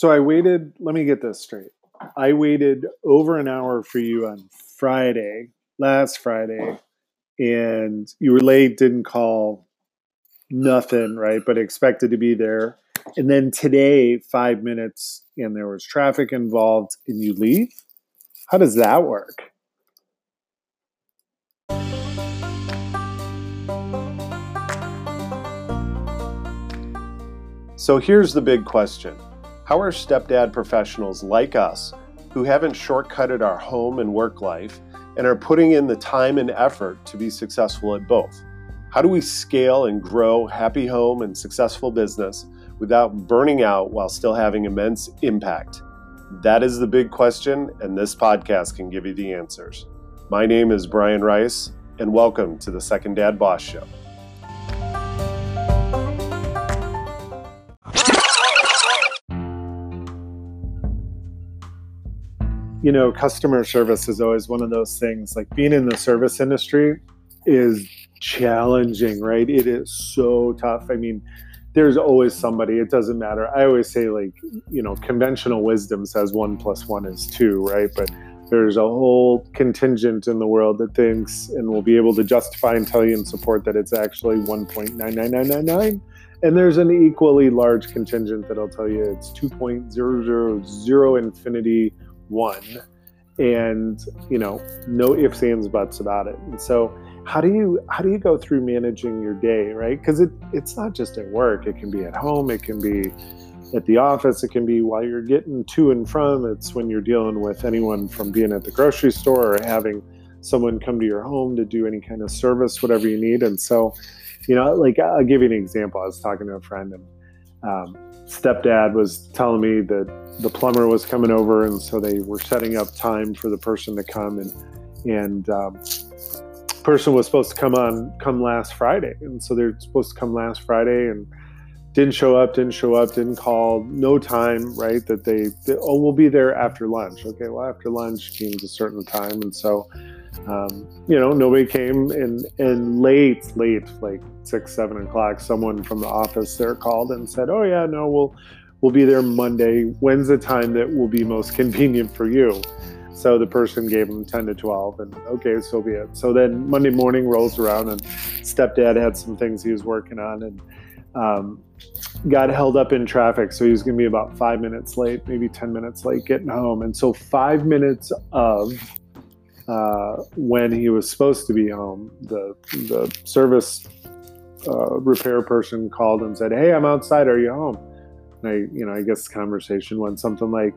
So I waited, let me get this straight. I waited over an hour for you on Friday, last Friday, and you were late, didn't call, nothing, right? But expected to be there. And then today, five minutes, and there was traffic involved, and you leave? How does that work? So here's the big question How are stepdad professionals like us who haven't shortcutted our home and work life and are putting in the time and effort to be successful at both? How do we scale and grow happy home and successful business without burning out while still having immense impact? That is the big question, and this podcast can give you the answers. My name is Bryan Rice, and welcome to the Second Dad Boss Show. You know, customer service is always one of those things. Like being in the service industry is challenging, right? It is so tough. I mean, there's always somebody, it doesn't matter. I always say, like, you know, conventional wisdom says one plus one is two, right? But there's a whole contingent in the world that thinks and will be able to justify and tell you and support that it's actually 1.99999. And there's an equally large contingent that'll tell you it's 2.000 infinity one. And, you know, no ifs, ands, buts about it. And so, how do you how do you go through managing your day right? Because it, it's not just at work. It can be at home. It can be at the office. It can be while you're getting to and from. It's when you're dealing with anyone from being at the grocery store or having someone come to your home to do any kind of service whatever you need. And so you know like i'll give you an example. I was talking to a friend and um, stepdad was telling me that the plumber was coming over and so they were setting up time for the person to come and and um, person was supposed to come on come last Friday, and so they're supposed to come last Friday and didn't show up, didn't show up, didn't call, no time, right? That they, they oh, we'll be there after lunch. Okay, well, after lunch means a certain time, and so um, you know nobody came, and and late, late, like six, seven o'clock, someone from the office there called and said, oh yeah, no, we'll we'll be there Monday. When's the time that will be most convenient for you? So the person gave them 10 to 12, and okay, so be it. So then Monday morning rolls around, and stepdad had some things he was working on and um, got held up in traffic. So he was going to be about five minutes late, maybe 10 minutes late getting home. And so, five minutes of uh, when he was supposed to be home, the, the service uh, repair person called and said, Hey, I'm outside. Are you home? And I, you know, I guess the conversation went something like,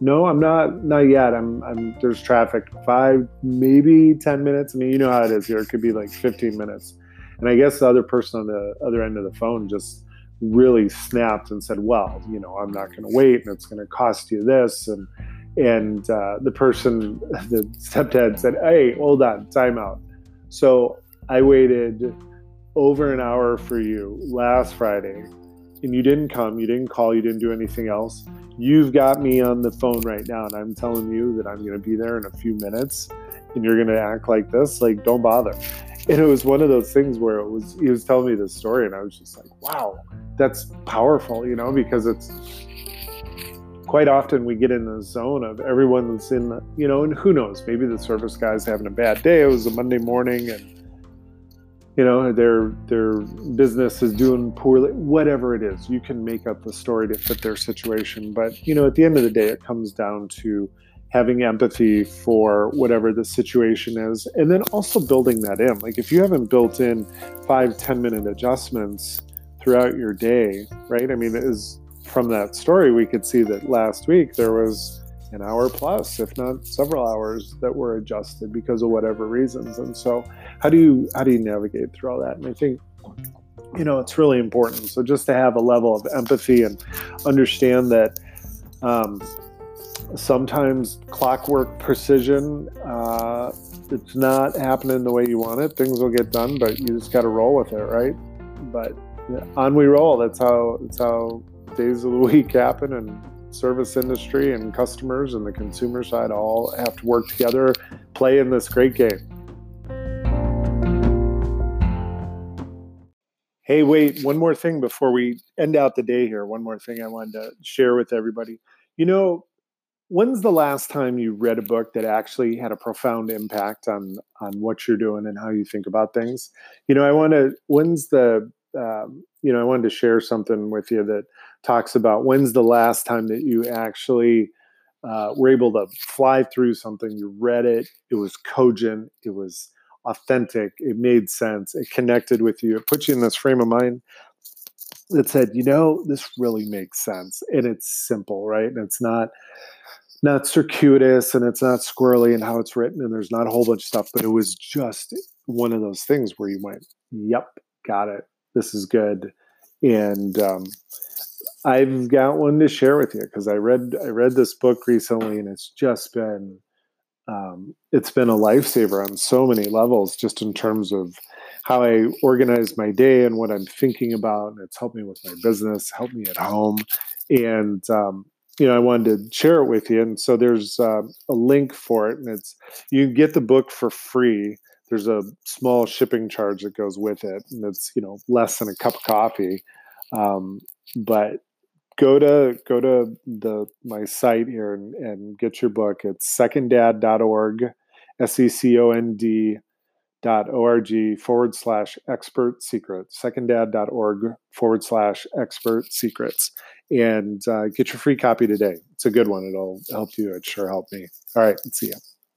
no, I'm not. Not yet. I'm. I'm. There's traffic. Five, maybe ten minutes. I mean, you know how it is here. It could be like 15 minutes. And I guess the other person on the other end of the phone just really snapped and said, "Well, you know, I'm not going to wait, and it's going to cost you this." And and uh, the person, the stepdad said, "Hey, hold on, time out." So I waited over an hour for you last Friday, and you didn't come. You didn't call. You didn't do anything else you've got me on the phone right now and I'm telling you that I'm going to be there in a few minutes and you're going to act like this, like don't bother. And it was one of those things where it was he was telling me this story and I was just like, wow, that's powerful, you know, because it's quite often we get in the zone of everyone that's in the, you know, and who knows, maybe the service guy's having a bad day. It was a Monday morning and you know their their business is doing poorly whatever it is you can make up the story to fit their situation but you know at the end of the day it comes down to having empathy for whatever the situation is and then also building that in like if you haven't built in five ten minute adjustments throughout your day right i mean is from that story we could see that last week there was an hour plus, if not several hours, that were adjusted because of whatever reasons. And so, how do you how do you navigate through all that? And I think you know it's really important. So just to have a level of empathy and understand that um, sometimes clockwork precision. Uh, it's not happening the way you want it. Things will get done, but you just got to roll with it, right? But on we roll. That's how that's how days of the week happen, and service industry and customers and the consumer side all have to work together, play in this great game. Hey, wait, one more thing before we end out the day here. One more thing I wanted to share with everybody. You know, when's the last time you read a book that actually had a profound impact on on what you're doing and how you think about things? You know, I want to. When's the um, you know, I wanted to share something with you that talks about when's the last time that you actually uh, were able to fly through something. You read it, it was cogent, it was authentic, it made sense, it connected with you, it put you in this frame of mind that said, you know, this really makes sense and it's simple, right? And it's not not circuitous and it's not squirrely in how it's written and there's not a whole bunch of stuff, but it was just one of those things where you went, yep, got it. This is good. And um, I've got one to share with you because I read I read this book recently and it's just been um, it's been a lifesaver on so many levels, just in terms of how I organize my day and what I'm thinking about. And it's helped me with my business, helped me at home. And, um, you know, I wanted to share it with you. And so there's uh, a link for it, and it's you can get the book for free. There's a small shipping charge that goes with it, and it's you know less than a cup of coffee. Um, but go to go to the my site here and, and get your book. It's secondad.org, S E C O N D dot org forward slash expert secrets. secondad.org forward slash expert secrets. And uh, get your free copy today. It's a good one. It'll help you. It sure helped me. All right. See you